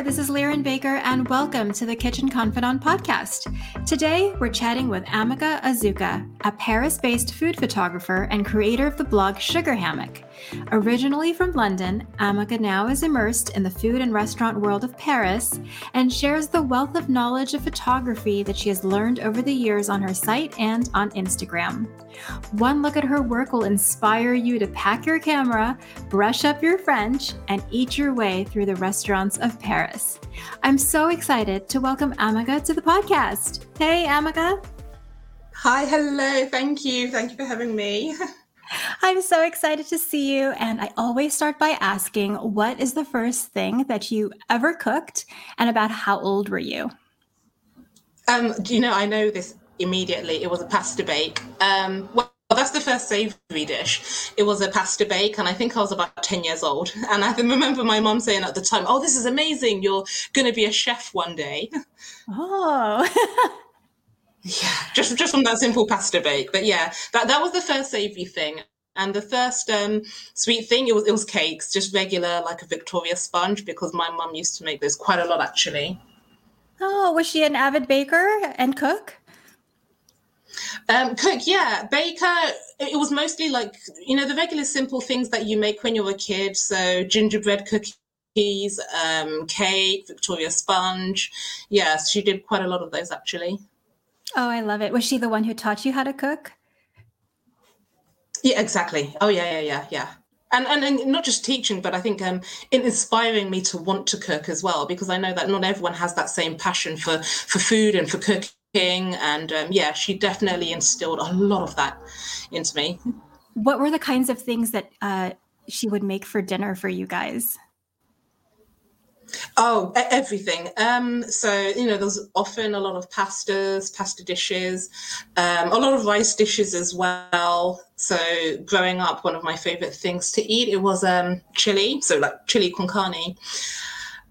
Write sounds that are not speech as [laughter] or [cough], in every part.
this is Liren Baker, and welcome to the Kitchen Confidante podcast. Today, we're chatting with Amaka Azuka, a Paris based food photographer and creator of the blog Sugar Hammock. Originally from London, Amaka now is immersed in the food and restaurant world of Paris and shares the wealth of knowledge of photography that she has learned over the years on her site and on Instagram. One look at her work will inspire you to pack your camera, brush up your French, and eat your way through the restaurants of Paris. I'm so excited to welcome Amaka to the podcast. Hey, Amaka. Hi, hello. Thank you. Thank you for having me. [laughs] I'm so excited to see you. And I always start by asking what is the first thing that you ever cooked and about how old were you? Um, do you know, I know this immediately. It was a pasta bake. Um, well, that's the first savory dish. It was a pasta bake, and I think I was about 10 years old. And I [laughs] remember my mom saying at the time, Oh, this is amazing. You're going to be a chef one day. Oh. [laughs] Yeah, just just from that simple pasta bake. But yeah, that that was the first savory thing. And the first um, sweet thing, it was it was cakes, just regular like a Victoria sponge, because my mum used to make those quite a lot actually. Oh, was she an avid baker and cook? Um, cook, yeah. Baker, it was mostly like, you know, the regular simple things that you make when you're a kid. So gingerbread cookies, um, cake, Victoria sponge. Yes, she did quite a lot of those actually. Oh, I love it. Was she the one who taught you how to cook? Yeah, exactly. Oh, yeah, yeah, yeah, yeah. And, and, and not just teaching, but I think um, inspiring me to want to cook as well, because I know that not everyone has that same passion for for food and for cooking. And um, yeah, she definitely instilled a lot of that into me. What were the kinds of things that uh, she would make for dinner for you guys? Oh, everything. Um, so you know, there's often a lot of pastas, pasta dishes, um, a lot of rice dishes as well. So growing up, one of my favorite things to eat it was um, chili, so like chili con carne.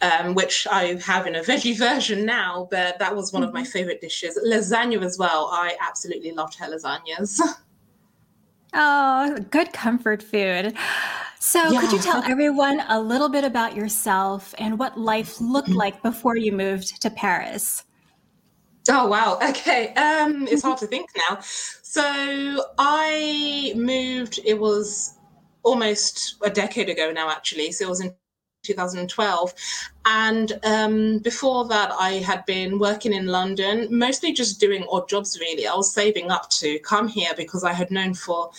Um, which I have in a [laughs] veggie version now, but that was one mm-hmm. of my mm-hmm. favorite dishes. Lasagna as well. I absolutely loved her lasagnas. [laughs] Oh, good comfort food. So, yeah. could you tell everyone a little bit about yourself and what life looked mm-hmm. like before you moved to Paris? Oh wow. [laughs] Okay. Um it's hard to think now. So, I moved it was almost a decade ago now actually. So, it was in 2012. And um, before that, I had been working in London, mostly just doing odd jobs, really. I was saving up to come here because I had known for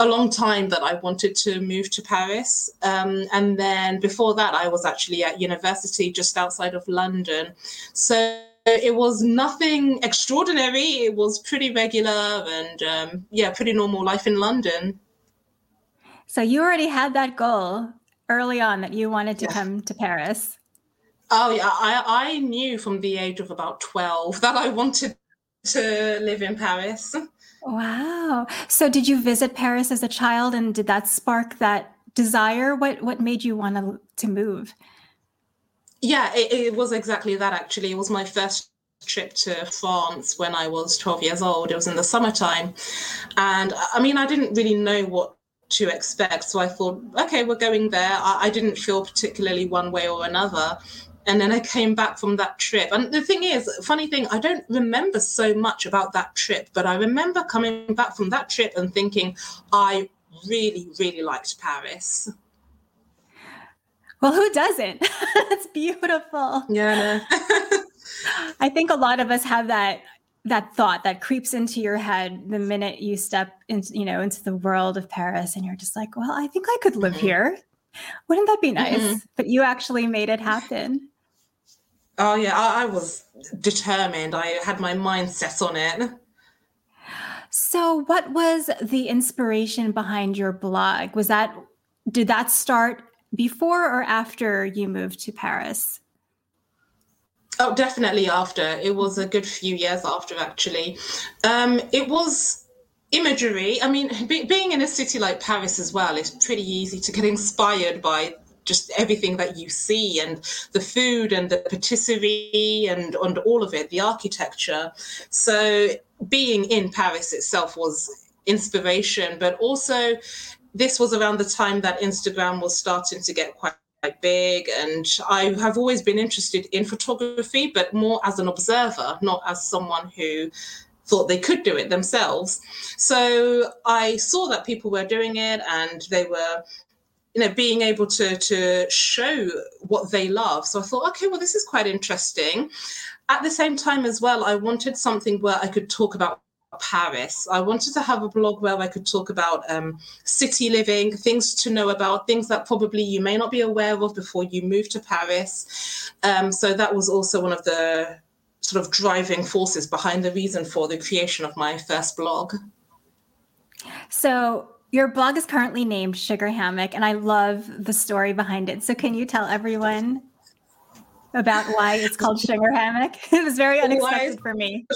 a long time that I wanted to move to Paris. Um, and then before that, I was actually at university just outside of London. So it was nothing extraordinary. It was pretty regular and, um, yeah, pretty normal life in London. So you already had that goal early on that you wanted to yeah. come to Paris? Oh yeah, I I knew from the age of about twelve that I wanted to live in Paris. Wow. So did you visit Paris as a child and did that spark that desire? What what made you want to, to move? Yeah, it, it was exactly that actually. It was my first trip to France when I was 12 years old. It was in the summertime. And I mean, I didn't really know what to expect. So I thought, okay, we're going there. I, I, didn't feel particularly one way or another. And then I came back from that trip. And the thing is, funny thing, I don't remember so much about that trip, but I remember coming back from that trip and thinking, I really, really liked Paris. Well, who doesn't? [laughs] That's beautiful. Yeah. [laughs] I think a lot of us have that that thought that creeps into your head the minute you step into you know into the world of paris and you're just like well i think i could live mm-hmm. here. Wouldn't that be nice? Mm-hmm. but you actually made it happen. Oh yeah I, I was determined. I had my mind set on it. So what was the inspiration behind your blog? Was that did that start before or after you moved to paris Oh, definitely after. It was a good few years after, actually. Um, it was imagery. I mean, be, being in a city like Paris as well, it's pretty easy to get inspired by just everything that you see and the food and the patisserie and, and all of it, the architecture. So being in Paris itself was inspiration, but also this was around the time that Instagram was starting to get quite big and I have always been interested in photography, but more as an observer, not as someone who thought they could do it themselves. So I saw that people were doing it and they were you know being able to to show what they love so i thought okay well this is quite interesting at the same time as well i wanted something where i could talk about Paris. I wanted to have a blog where I could talk about um, city living, things to know about, things that probably you may not be aware of before you move to Paris. Um, so that was also one of the sort of driving forces behind the reason for the creation of my first blog. So your blog is currently named Sugar Hammock, and I love the story behind it. So can you tell everyone about why it's called Sugar Hammock? [laughs] It was very unexpected for me.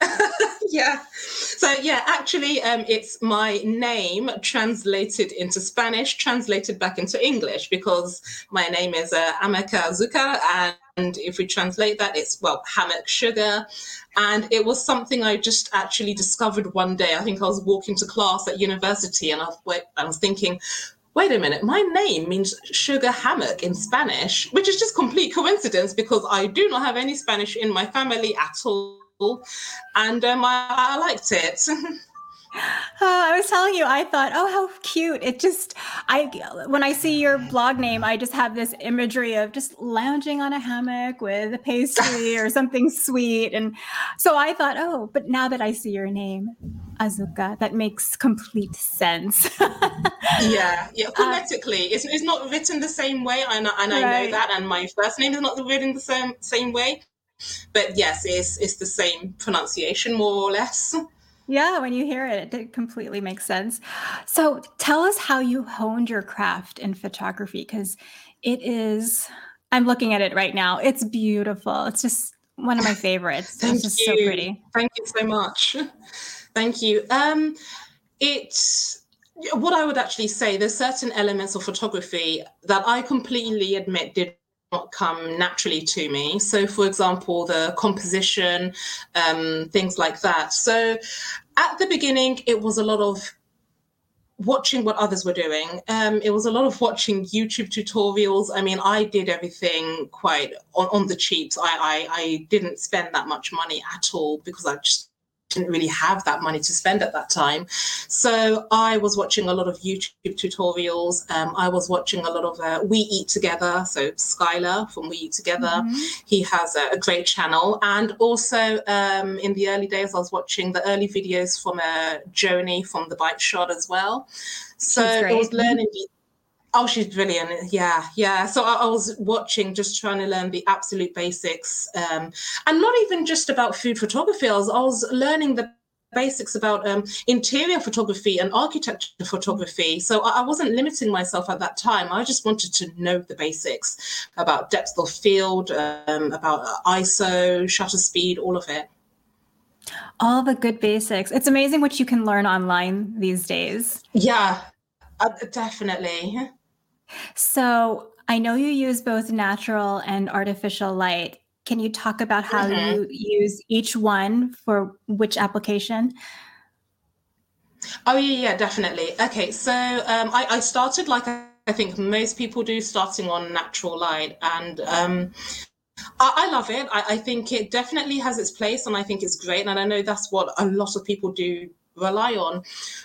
[laughs] yeah. So yeah, actually, um, it's my name translated into Spanish, translated back into English because my name is uh, Amaka Azuka, and if we translate that, it's well hammock sugar. And it was something I just actually discovered one day. I think I was walking to class at university, and I, I was thinking, wait a minute, my name means sugar hammock in Spanish, which is just complete coincidence because I do not have any Spanish in my family at all and um, I, I liked it. [laughs] Oh, I was telling you, I thought, oh, how cute. It just, I, when I see your blog name, I just have this imagery of just lounging on a hammock with a pastry or [laughs] something sweet. And so I thought, oh, but now that I see your name, Azuka, that makes complete sense. [laughs] yeah, yeah, uh, phonetically, uh, it's, it's not written the same way. And, and I right. know that. And my first name is not written the same, same way. But yes, it's it's the same pronunciation more or less. Yeah, when you hear it, it completely makes sense. So tell us how you honed your craft in photography because it is I'm looking at it right now. It's beautiful. It's just one of my favorites. Thank it's just you. so pretty. Thank you so much. Thank you. Um it's what I would actually say, there's certain elements of photography that I completely admit did not come naturally to me. So, for example, the composition, um, things like that. So, at the beginning, it was a lot of watching what others were doing. Um, it was a lot of watching YouTube tutorials. I mean, I did everything quite on, on the cheap. I, I, I didn't spend that much money at all because I just didn't really have that money to spend at that time. So I was watching a lot of YouTube tutorials. Um, I was watching a lot of uh, We Eat Together. So Skyler from We Eat Together, mm-hmm. he has a, a, great channel. And also um, in the early days, I was watching the early videos from uh, Joanie from The Bite Shot as well. So I was learning the Oh, she's brilliant. Yeah, yeah. So I, I, was watching, just trying to learn the absolute basics, um, and not even just about food photography. I was, I was learning the basics about um, interior photography and architecture photography. So I, I wasn't limiting myself at that time. I just wanted to know the basics about depth of field, um, about ISO, shutter speed, all of it. All the good basics. It's amazing what you can learn online these days. Yeah, uh, definitely. So I know you use both natural and artificial light. Can you talk about how mm-hmm. you use each one for which application? Oh yeah, yeah, definitely. Okay, so um, I, I, started like I think most people do, starting on natural light, and um, I, I, love it. I, I, think it definitely has its place, and I think it's great. And I know that's what a lot of people do rely on.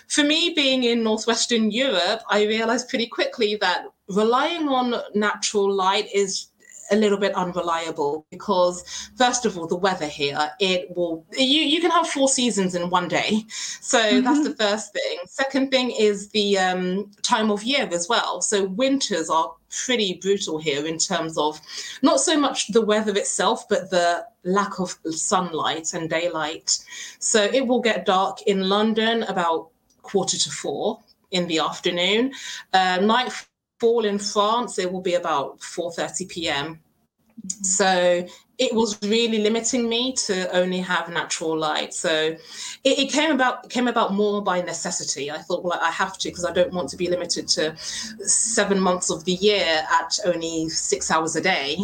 For me, being in Northwestern Europe, I realized pretty quickly that relying on natural light is a little bit unreliable because first of all the weather here it will you you can have four seasons in one day. So mm-hmm. that's the first thing. Second thing is the um, time of year as well. So winters are pretty brutal here in terms of not so much the weather itself but the lack of sunlight and daylight. So it will get dark in london about quarter to four in the afternoon. Uh, night fall in France, it will be about 4:30 p.m. Mm-hmm. So it was really limiting me to only have natural light. So it, it came about came about more by necessity. I thought, well, I have to because I don't want to be limited to seven months of the year at only six hours a day.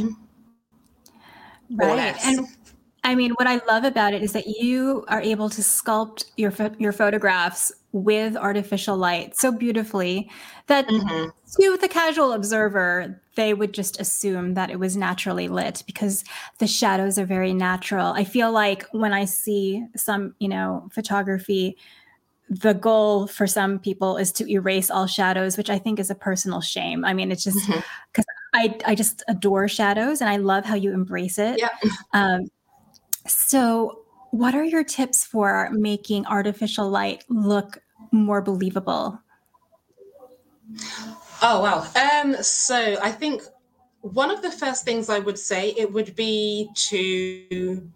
Right. And I mean, what I love about it is that you are able to sculpt your your photographs with artificial light so beautifully that mm-hmm. to the casual observer, they would just assume that it was naturally lit because the shadows are very natural. I feel like when I see some, you know, photography, the goal for some people is to erase all shadows, which I think is a personal shame. I mean, it's just because mm-hmm. I I just adore shadows and I love how you embrace it. Yeah. Um, so, what are your tips for making artificial light look more believable? Oh wow. Um, so I think one of the first things I would say it would be to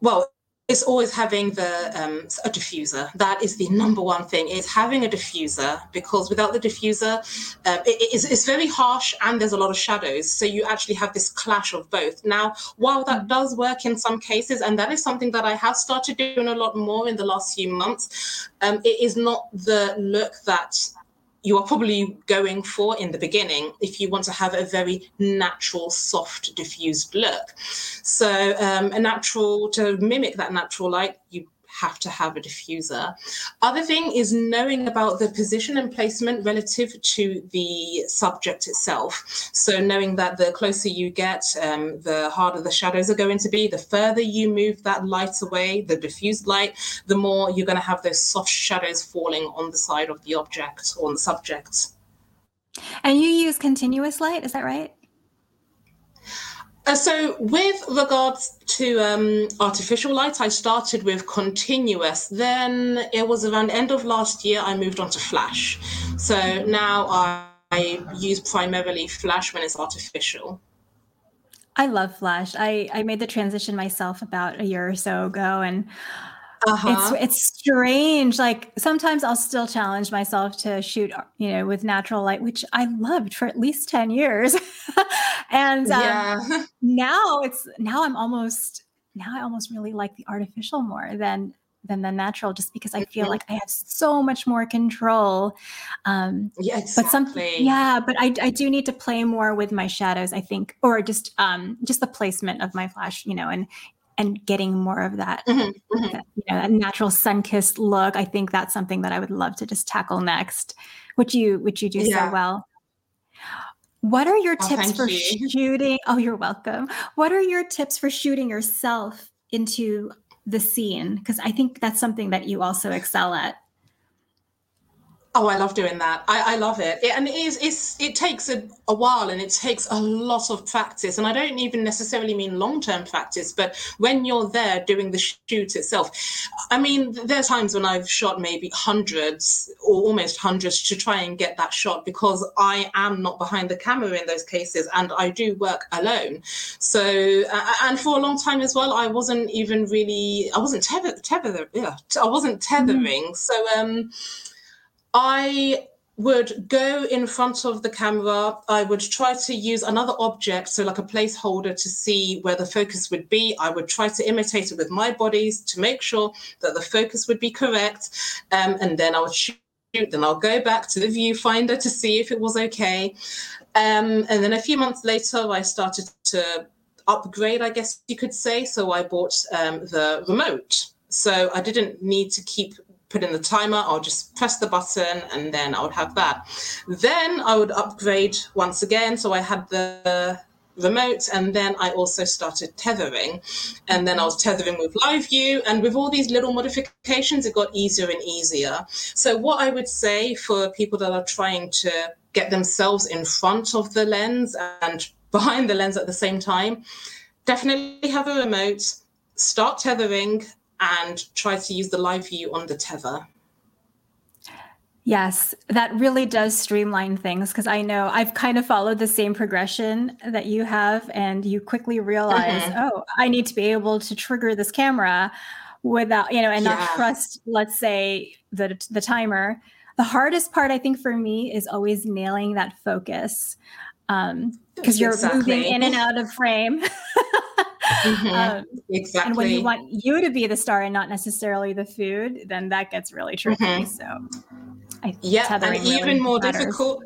well, it's always having the um, a diffuser. That is the number one thing. Is having a diffuser because without the diffuser, um, it, it's, it's, very harsh and there's a lot of shadows. So you actually have this clash of both. Now, while that mm. does work in some cases, and that is something that I have started doing a lot more in the last few months, um, it is not the look that you are probably going for in the beginning if you want to have a very natural, soft, diffused look. So, um, a natural to mimic that natural light, you have to have a diffuser. Other thing is knowing about the position and placement relative to the subject itself. So knowing that the closer you get, um, the harder the shadows are going to be. The further you move that light away, the diffused light, the more you're going to have those soft shadows falling on the side of the object or on the subject. And you use continuous light, is that right? Uh, so, with regards to um, artificial light, I started with continuous. Then it was around end of last year I moved on to flash. So now I, I use primarily flash when it's artificial. I love flash. I I made the transition myself about a year or so ago, and uh-huh. It's it's strange. Like sometimes I'll still challenge myself to shoot, you know, with natural light, which I loved for at least ten years. [laughs] and um, yeah. [laughs] now it's now I'm almost now I almost really like the artificial more than than the natural, just because I feel mm-hmm. like I have so much more control. Um, yeah, exactly. But some, yeah, but I, I do need to play more with my shadows. I think, or just um, just the placement of my flash, you know, and and getting more of that, mm-hmm, mm-hmm. that you know, that natural sun-kissed look. I think that's something that I would love to just tackle next, which you which you do yeah. so well. What are your oh, tips for you. [laughs] shooting? Oh, you're welcome. What are your tips for shooting yourself into the scene? Because I think that's something that you also excel at. Oh, I love doing that. I, I love it. it. And it is it's it takes a, a while and it takes a lot of practice. And I don't even necessarily mean long-term practice, but when you're there doing the shoot itself. I mean, there are times when I've shot maybe hundreds or almost hundreds to try and get that shot because I am not behind the camera in those cases and I do work alone. So and for a long time as well, I wasn't even really I wasn't tether, tether yeah, I wasn't tethering. Mm. So um I would go in front of the camera. I would try to use another object, so like a placeholder, to see where the focus would be. I would try to imitate it with my bodies to make sure that the focus would be correct. Um, and then I would shoot. Then I'll go back to the viewfinder to see if it was okay. Um, and then a few months later, I started to upgrade, I guess you could say. So I bought um, the remote. So I didn't need to keep put in the timer, I'll just press the button and then I would have that. Then I would upgrade once again. So I had the remote and then I also started tethering. And then I was tethering with live view and with all these little modifications, it got easier and easier. So what I would say for people that are trying to get themselves in front of the lens and behind the lens at the same time, definitely have a remote, start tethering and try to use the live view on the tether. Yes, that really does streamline things because I know I've kind of followed the same progression that you have, and you quickly realize, mm-hmm. oh, I need to be able to trigger this camera without, you know, and yeah. not trust, let's say, the the timer. The hardest part, I think, for me is always nailing that focus because um, you're exactly. moving in and out of frame. [laughs] Mm-hmm. Um, exactly. And when you want you to be the star and not necessarily the food, then that gets really tricky. Mm-hmm. So, I yeah, and really even more matters. difficult.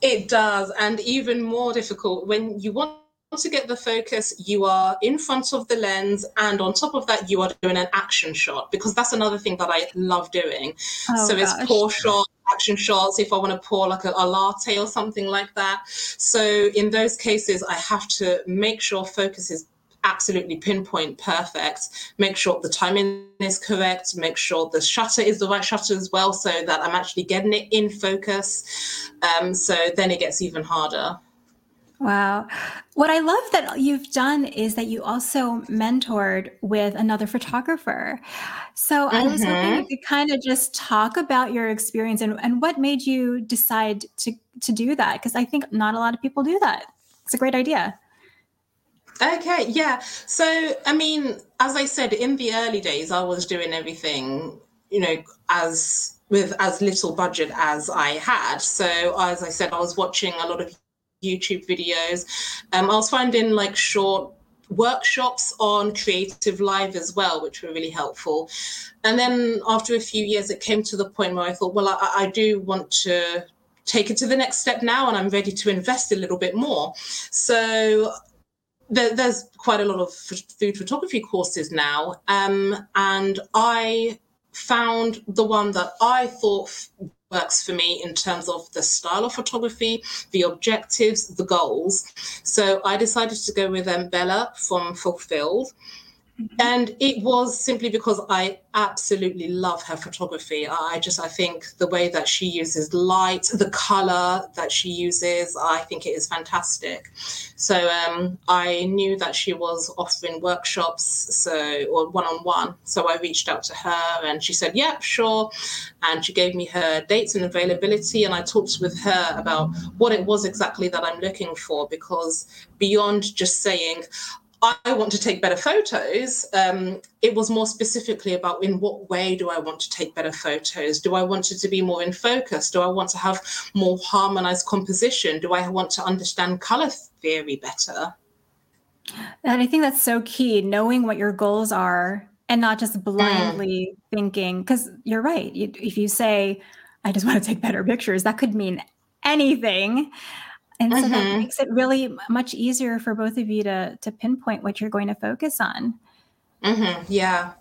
It does, and even more difficult when you want to get the focus, you are in front of the lens, and on top of that, you are doing an action shot because that's another thing that I love doing. Oh, so gosh. it's pour shot, action shots. If I want to pour like a, a latte or something like that. So in those cases, I have to make sure focus is absolutely pinpoint perfect make sure the timing is correct make sure the shutter is the right shutter as well so that i'm actually getting it in focus um, so then it gets even harder Wow. What I love that you've done is that you also mentored with another photographer. So mm-hmm. I was hoping you mm-hmm. could kind of just talk about your experience and, and what made you decide to, to do that? Because I think not a lot of people do that. It's a great idea. Okay, yeah. So, I mean, as I said, in the early days, I was doing everything, you know, as with as little budget as I had. So, as I said, I was watching a lot of YouTube videos. Um, I was finding like short workshops on creative live as well which were really helpful and then after a few years it came to the point where i thought well i, I do want to take it to the next step now and i'm ready to invest a little bit more so there, there's quite a lot of food photography courses now um, and i found the one that i thought works for me in terms of the style of photography, the objectives, the goals. So I decided to go with Bella from Fulfilled. And it was simply because I absolutely love her photography. I just, I think the way that she uses light, the color that she uses, I think it is fantastic. So um, I knew that she was offering workshops, so or one on one. So I reached out to her, and she said, "Yeah, sure." And she gave me her dates and availability, and I talked with her about what it was exactly that I'm looking for, because beyond just saying, I want to take better photos. Um, it was more specifically about in what way do I want to take better photos? Do I want it to be more in focus? Do I want to have more harmonized composition? Do I want to understand color theory better? And I think that's so key, knowing what your goals are and not just blindly mm. thinking. Because you're right. If you say, I just want to take better pictures, that could mean anything. And so mm-hmm. that makes it really much easier for both of you to to pinpoint what you're going to focus on. Mm-hmm. Yeah.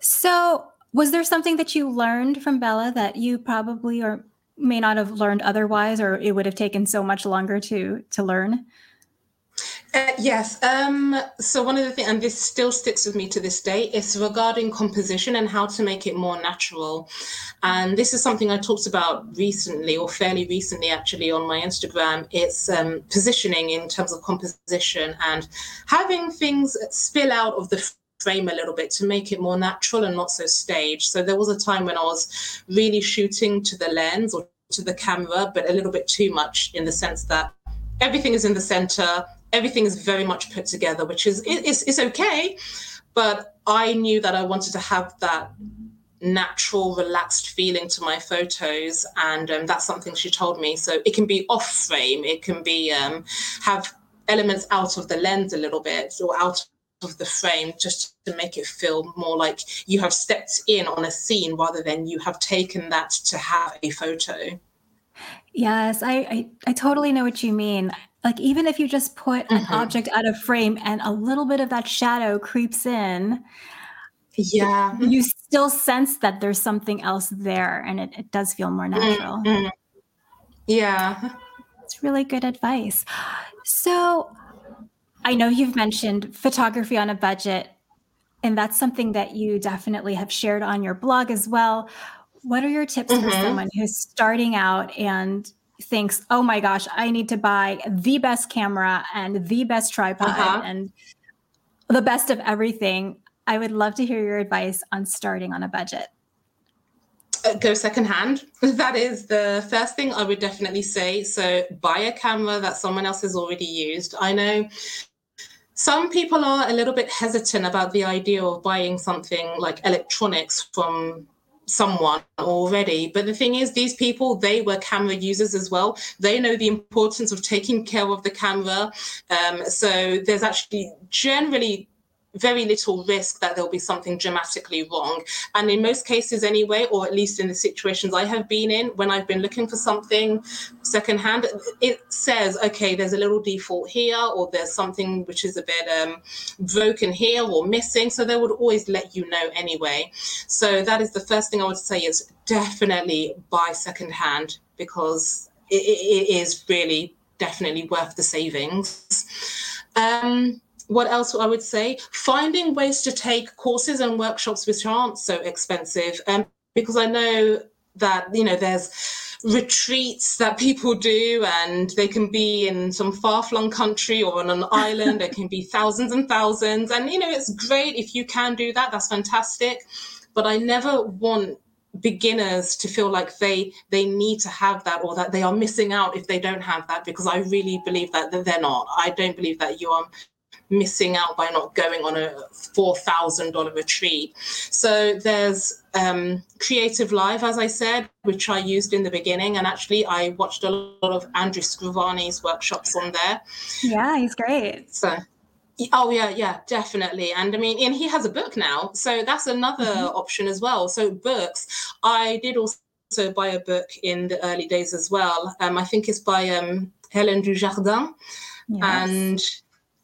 So, was there something that you learned from Bella that you probably or may not have learned otherwise, or it would have taken so much longer to to learn? Uh, yes. Um, so one of the things, and this still sticks with me to this day, is regarding composition and how to make it more natural. And this is something I talked about recently, or fairly recently, actually, on my Instagram. It's um, positioning in terms of composition and having things spill out of the frame a little bit to make it more natural and not so staged. So there was a time when I was really shooting to the lens or to the camera, but a little bit too much in the sense that everything is in the center everything is very much put together, which is it's, it's okay. But I knew that I wanted to have that natural, relaxed feeling to my photos, and um, that's something she told me. So it can be off frame, it can be um, have elements out of the lens a little bit or out of the frame just to make it feel more like you have stepped in on a scene rather than you have taken that to have a photo. Yes, I, I, I totally know what you mean. Like even if you just put an mm-hmm. object out of frame and a little bit of that shadow creeps in, yeah, you still sense that there's something else there, and it, it does feel more natural. Mm-hmm. Yeah, it's really good advice. So I know you've mentioned photography on a budget, and that's something that you definitely have shared on your blog as well. What are your tips mm-hmm. for someone who's starting out and thinks, oh my gosh, I need to buy the best camera and the best tripod uh-huh. and the best of everything? I would love to hear your advice on starting on a budget. Uh, go secondhand. [laughs] That is the first thing I would definitely say. So buy a camera that someone else has already used. I know some people are a little bit hesitant about the idea of buying something like electronics from someone already. But the thing is, these people, they were camera users as well. They know the importance of taking care of the camera. Um, so there's actually generally very little risk that there'll be something dramatically wrong. And in most cases, anyway, or at least in the situations I have been in, when I've been looking for something secondhand, it says, okay, there's a little default here, or there's something which is a bit um, broken here or missing. So they would always let you know anyway. So that is the first thing I would say is definitely buy secondhand because it, it is really definitely worth the savings. Um, what else I would say? Finding ways to take courses and workshops which aren't so expensive. Um, because I know that, you know, there's retreats that people do and they can be in some far-flung country or on an [laughs] island there can be thousands and thousands and you know it's great if you can do that that's fantastic but i never want beginners to feel like they they need to have that or that they are missing out if they don't have that because i really believe that they're not i don't believe that you are missing out by not going on a $4,000 retreat. So there's um, Creative Live, as I said, which I used in the beginning. And actually, I watched a lot of Andrew Scrivani's workshops on there. Yeah, he's great. So, oh, yeah, yeah, definitely. And I mean, and he has a book now. So that's another mm-hmm. option as well. So, books. I did also buy a book in the early days as well. Um, I think it's by um, Hélène Dujardin. Yes. And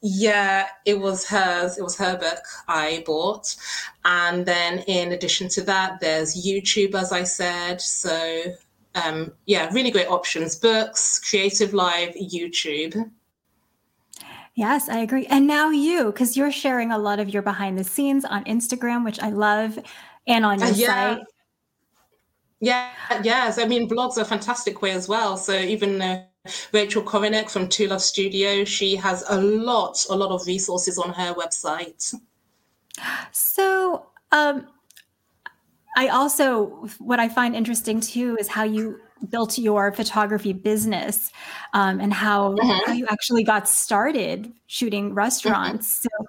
yeah, it was hers. It was her book I bought. And then in addition to that, there's YouTube, as I said. So, um, yeah, really great options books, Creative Live, YouTube. Yes, I agree. And now you, because you're sharing a lot of your behind the scenes on Instagram, which I love, and on your uh, yeah. site. Yeah, yes. I mean, blogs are a fantastic way as well. So even though Rachel Korinek from Two Loves Studio. She has a lot, a lot of resources on her website. So, um, I also, what I find interesting too is how you built your photography business um, and how, mm-hmm. how you actually got started shooting restaurants. Mm-hmm. So,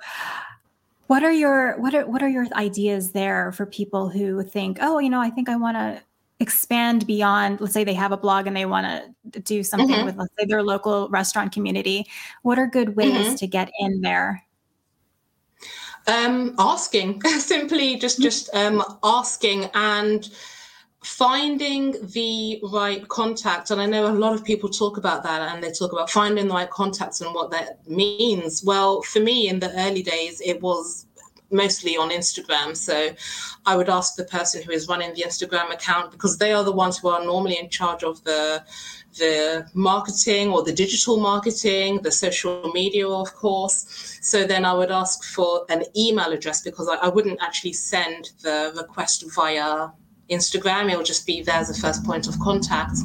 what are your what are what are your ideas there for people who think, oh, you know, I think I want to expand beyond let's say they have a blog and they want to do something mm-hmm. with let's say their local restaurant community what are good ways mm-hmm. to get in there um, asking [laughs] simply just mm-hmm. just um, asking and finding the right contact and i know a lot of people talk about that and they talk about finding the right contacts and what that means well for me in the early days it was mostly on Instagram. So I would ask the person who is running the Instagram account because they are the ones who are normally in charge of the the marketing or the digital marketing, the social media, of course. So then I would ask for an email address because I, I wouldn't actually send the request via Instagram. It will just be there as a first point of contact.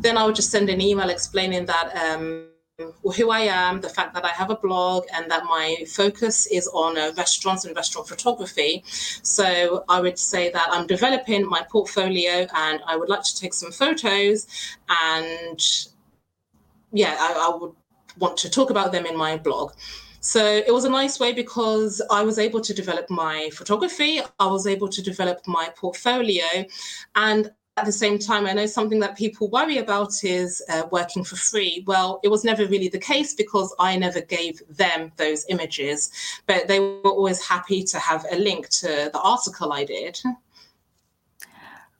Then I would just send an email explaining that. Um, who I am, the fact that I have a blog, and that my focus is on uh, restaurants and restaurant photography. So I would say that I'm developing my portfolio and I would like to take some photos. And yeah, I, I would want to talk about them in my blog. So it was a nice way because I was able to develop my photography, I was able to develop my portfolio, and at the same time, I know something that people worry about is uh, working for free. Well, it was never really the case because I never gave them those images, but they were always happy to have a link to the article I did.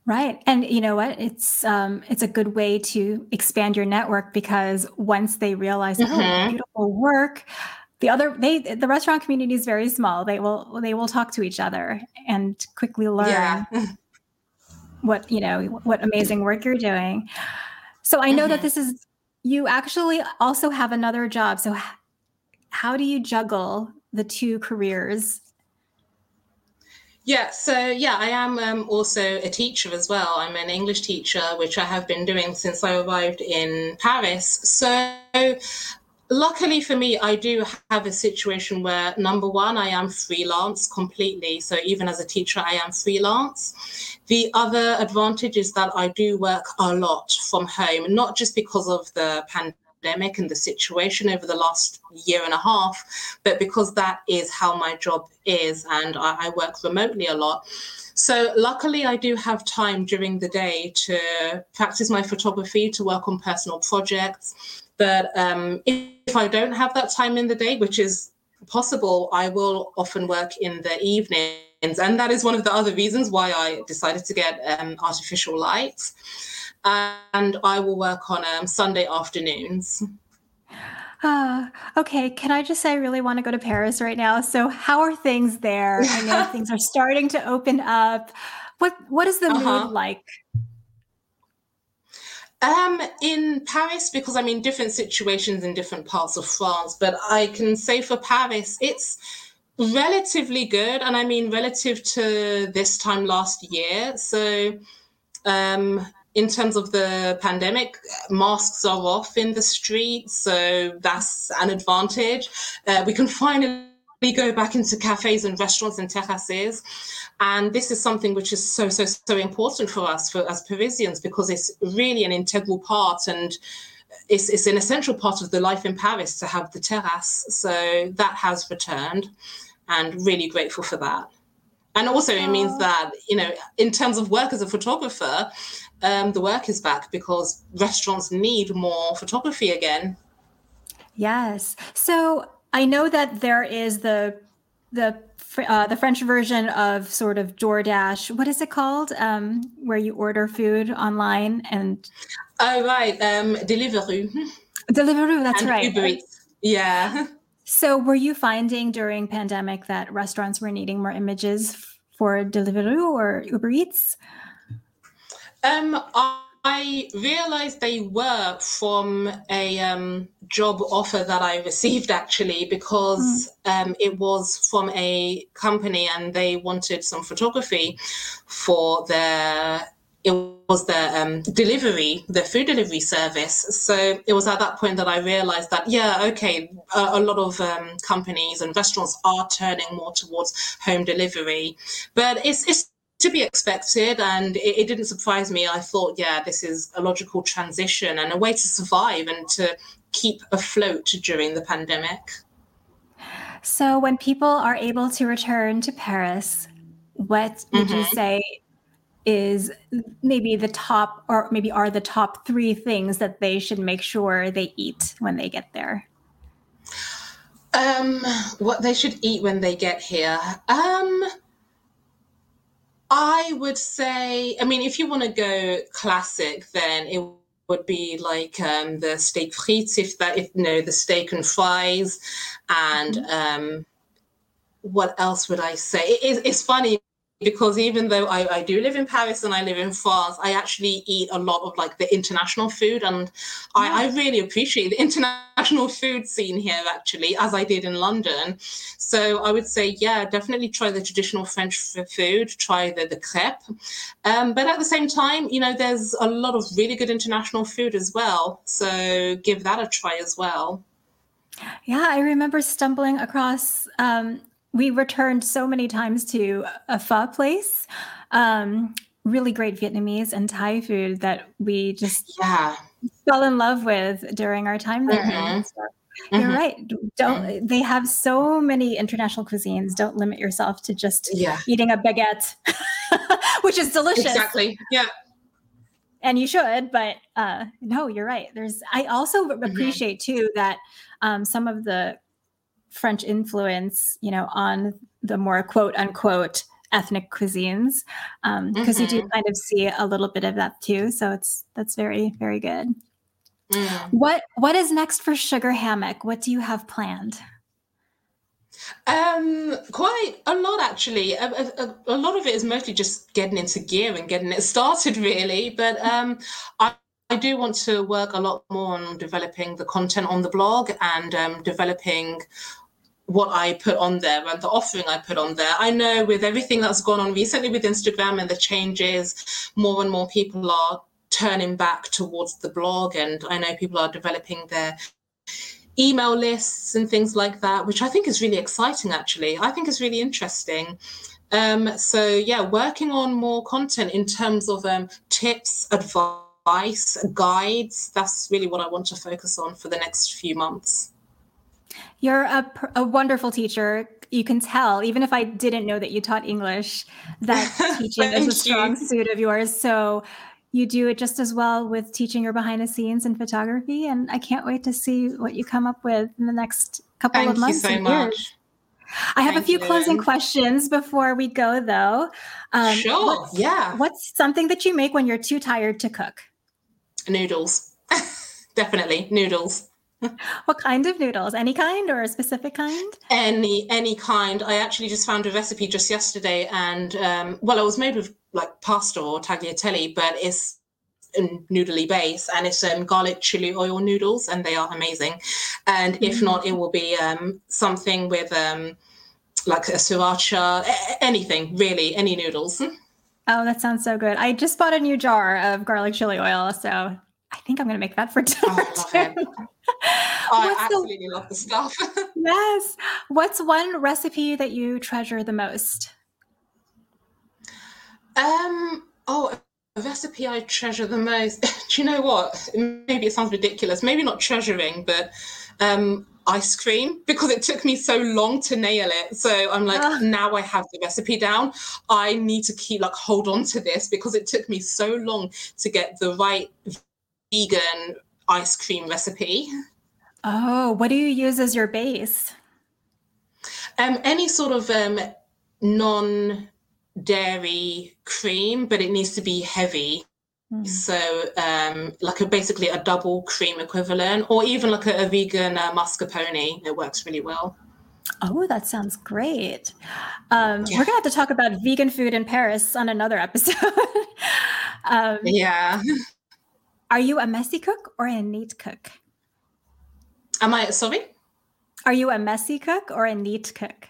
Right. And you know what? It's um it's a good way to expand your network because once they realize, oh, mm-hmm. oh, beautiful work, the other they the restaurant community is very small. They will they will talk to each other and quickly learn. Yeah. [laughs] what you know what amazing work you're doing so i know mm-hmm. that this is you actually also have another job so how do you juggle the two careers yeah, so yeah, I am um, also a teacher as well. I'm an English teacher, which I have been doing since I arrived in Paris. So Luckily for me, I do have a situation where number one, I am freelance completely. So even as a teacher, I am freelance. The other advantage is that I do work a lot from home, not just because of the pandemic and the situation over the last year and a half, but because that is how my job is and I, I work remotely a lot. So, luckily, I do have time during the day to practice my photography, to work on personal projects. But um, if I don't have that time in the day, which is possible, I will often work in the evenings. And that is one of the other reasons why I decided to get um, artificial lights. And I will work on um, Sunday afternoons. Uh, okay, can I just say I really want to go to Paris right now? So, how are things there? I know [laughs] things are starting to open up. What What is the uh-huh. mood like? Um, in Paris, because I'm in different situations in different parts of France, but I can say for Paris, it's relatively good. And I mean, relative to this time last year. So, um, in terms of the pandemic, masks are off in the street. So that's an advantage. Uh, we can finally go back into cafes and restaurants and terraces. And this is something which is so, so, so important for us for, as Parisians because it's really an integral part and it's, it's an essential part of the life in Paris to have the terrace. So that has returned and really grateful for that. And also, it means that, you know, in terms of work as a photographer, um, the work is back because restaurants need more photography again. Yes. So I know that there is the the uh, the French version of sort of DoorDash. What is it called? Um, where you order food online and. Oh right, um, Deliveroo. Deliveroo, that's and right. Uber Eats. Yeah. [laughs] So, were you finding during pandemic that restaurants were needing more images for Deliveroo or Uber Eats? Um, I realized they were from a um, job offer that I received actually because mm. um, it was from a company and they wanted some photography for their it was the um, delivery, the food delivery service. So it was at that point that I realized that, yeah, okay, a, a lot of um, companies and restaurants are turning more towards home delivery, but it's, it's to be expected and it, it, didn't surprise me i thought yeah this is a logical transition and a way to survive and to keep afloat during the pandemic so when people are able to return to paris what would mm-hmm. you say is maybe the top or maybe are the top three things that they should make sure they eat when they get there um what they should eat when they get here um I would say, I mean, if you want to go classic, then it would be like um, the steak frites, if that, if you know, the steak and fries, and mm-hmm. um, what else would I say? It, it's funny because even though I, I, do live in Paris and I live in France, I actually eat a lot of like the international food, and I, I, really appreciate the [laughs] international food scene here actually, as I did in London. So I would say, yeah, definitely try the traditional French food, try the the crepe, um, but at the same time, you know, there's a lot of really good international food as well. So give that a try as well. Yeah, I remember stumbling across um, we returned so many times to a pho place. Um, really great Vietnamese and Thai food that we just yeah fell in love with during our time there. Mm-hmm. So you're mm-hmm. right. Don't mm-hmm. they have so many international cuisines? Don't limit yourself to just yeah. eating a baguette, [laughs] which is delicious. Exactly. Yeah. And you should, but uh, no, you're right. There's. I also mm-hmm. appreciate too that um, some of the French influence, you know, on the more quote unquote ethnic cuisines, because um, mm-hmm. you do mm-hmm. kind of see a little bit of that too. So it's that's very very good. Mm. What what is next for Sugar Hammock? What do you have planned? Um, quite a lot actually. A, a, a, lot of it is mostly just getting into gear and getting it [laughs] started, really. But um, I, I do want to work a lot more on developing the content on the blog and um, developing what I put on there and the offering I put on there. I know with everything that's gone on recently with Instagram and the changes, more and more people are turning back towards the blog. And I know people are developing their email lists and things like that, which I think is really exciting, actually. I think is really interesting. Um, so, yeah, working on more content in terms of um, tips, advice, guides. That's really what I want to focus on for the next few months. You're a, a wonderful teacher. You can tell, even if I didn't know that you taught English, that [laughs] teaching is a strong you. suit of yours. So you do it just as well with teaching your behind the scenes in photography. And I can't wait to see what you come up with in the next couple Thank of months. Thank you so much. Years. I have Thank a few you, closing questions before we go, though. Um, sure. What's, yeah. What's something that you make when you're too tired to cook? Noodles. [laughs] Definitely noodles. [laughs] What kind of noodles? Any kind or a specific kind? Any any kind. I actually just found a recipe just yesterday, and um, well, it was made with like pasta or tagliatelle, but it's a noodly base, and it's um, garlic chili oil noodles, and they are amazing. And if Mm. not, it will be um, something with um, like a sriracha, anything really, any noodles. Oh, that sounds so good. I just bought a new jar of garlic chili oil, so think I'm going to make that for [laughs] dinner. I too. [laughs] I What's the- absolutely love the stuff. [laughs] yes. What's one recipe that you treasure the most? Um. Oh, a recipe I treasure the most. Do you know what? Maybe it sounds ridiculous. Maybe not treasuring, but um, ice cream because it took me so long to nail it. So I'm like, now I have the recipe down. I need to keep like hold on to this because it took me so long to get the right vegan ice cream recipe. Oh, what do you use as your base? Um, any sort of um, non dairy cream, but it needs to be heavy. Hmm. So, um, like a basically a double cream equivalent, or even like a, a vegan uh, mascarpone. It works really well. Oh, that sounds great. Um, Yeah. We're going to have to talk about vegan food in Paris on another episode. [laughs] um, Yeah. Are you a messy cook or a neat cook? Am I sorry? Are you a messy cook or a neat cook?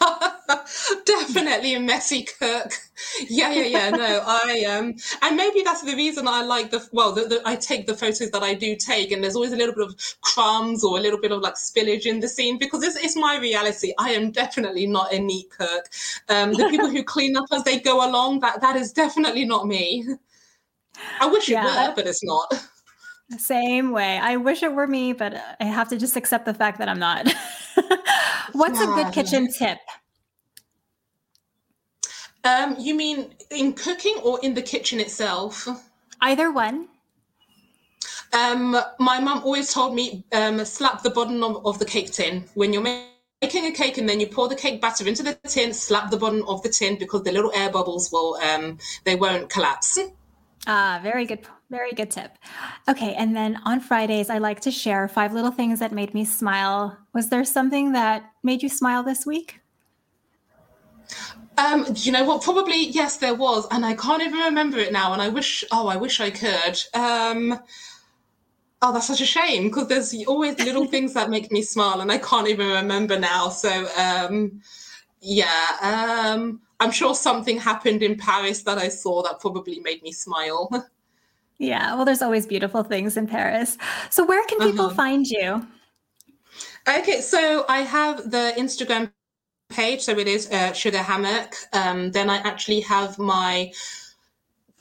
[laughs] Definitely a messy cook. Yeah, yeah, yeah. No, I um, and maybe that's the reason I like the well. The, the, I take the photos that I do take, and there's always a little bit of crumbs or a little bit of like spillage in the scene because it's, it's my reality. I am definitely not a neat cook. Um, the people who clean up as they go along, that that is definitely not me. I wish it Yeah. were, but it's not. [laughs] Same way. I wish it were me, but I have to just accept the fact that I'm not. [laughs] What's a good kitchen tip? Um, you mean in cooking or in the kitchen itself? Either one. Um, my mum always told me um, slap the bottom of, of the cake tin when you're making a cake, and then you pour the cake batter into the tin. Slap the bottom of the tin because the little air bubbles will um, they won't collapse. Ah, very good. Very good tip. Okay. And then on Fridays, I like to share five little things that made me smile. Was there something that made you smile this week? Um, you know what? Probably yes, there was, and I can't even remember it now. And I wish, oh, I wish I could. Um, oh, that's such a shame because there's always little things that make me smile, and I can't even remember now. So, um, yeah, um, I'm sure something happened in Paris that I saw that probably made me smile. [laughs] Yeah. Well, there's always beautiful things in Paris. So, where can people Uh-huh. find you? Okay, so I have the Instagram page, so it is uh, Sugar Hammock. Um, then I actually have my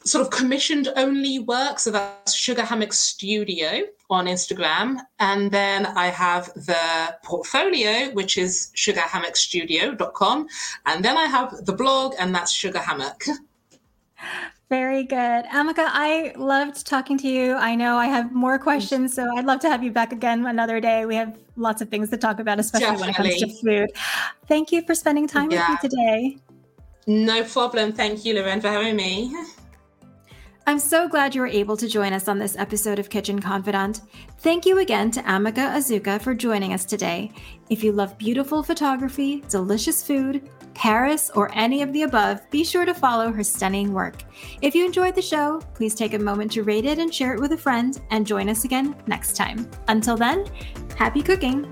sort of commissioned only work, so that's Sugar Hammock Studio on Instagram. And then I have the portfolio, which is sugarhammockstudio.com. And then I have the blog, and that's Sugar Hammock. Very good. Amaka, I loved talking to you. I know I have more questions, so I'd love to have you back again another day. We have lots of things to talk about, especially when it comes to food. Thank you for spending time Yeah. with me today. No problem. Thank you, Liren, for having me. [laughs] I'm so glad you were able to join us on this episode of Kitchen Confidante. Thank you again to Amaka Azuka for joining us today. If you love beautiful photography, delicious food, Paris, or any of the above, be sure to follow her stunning work. If you enjoyed the show, please take a moment to rate it and share it with a friend, and join us again next time. Until then, happy cooking!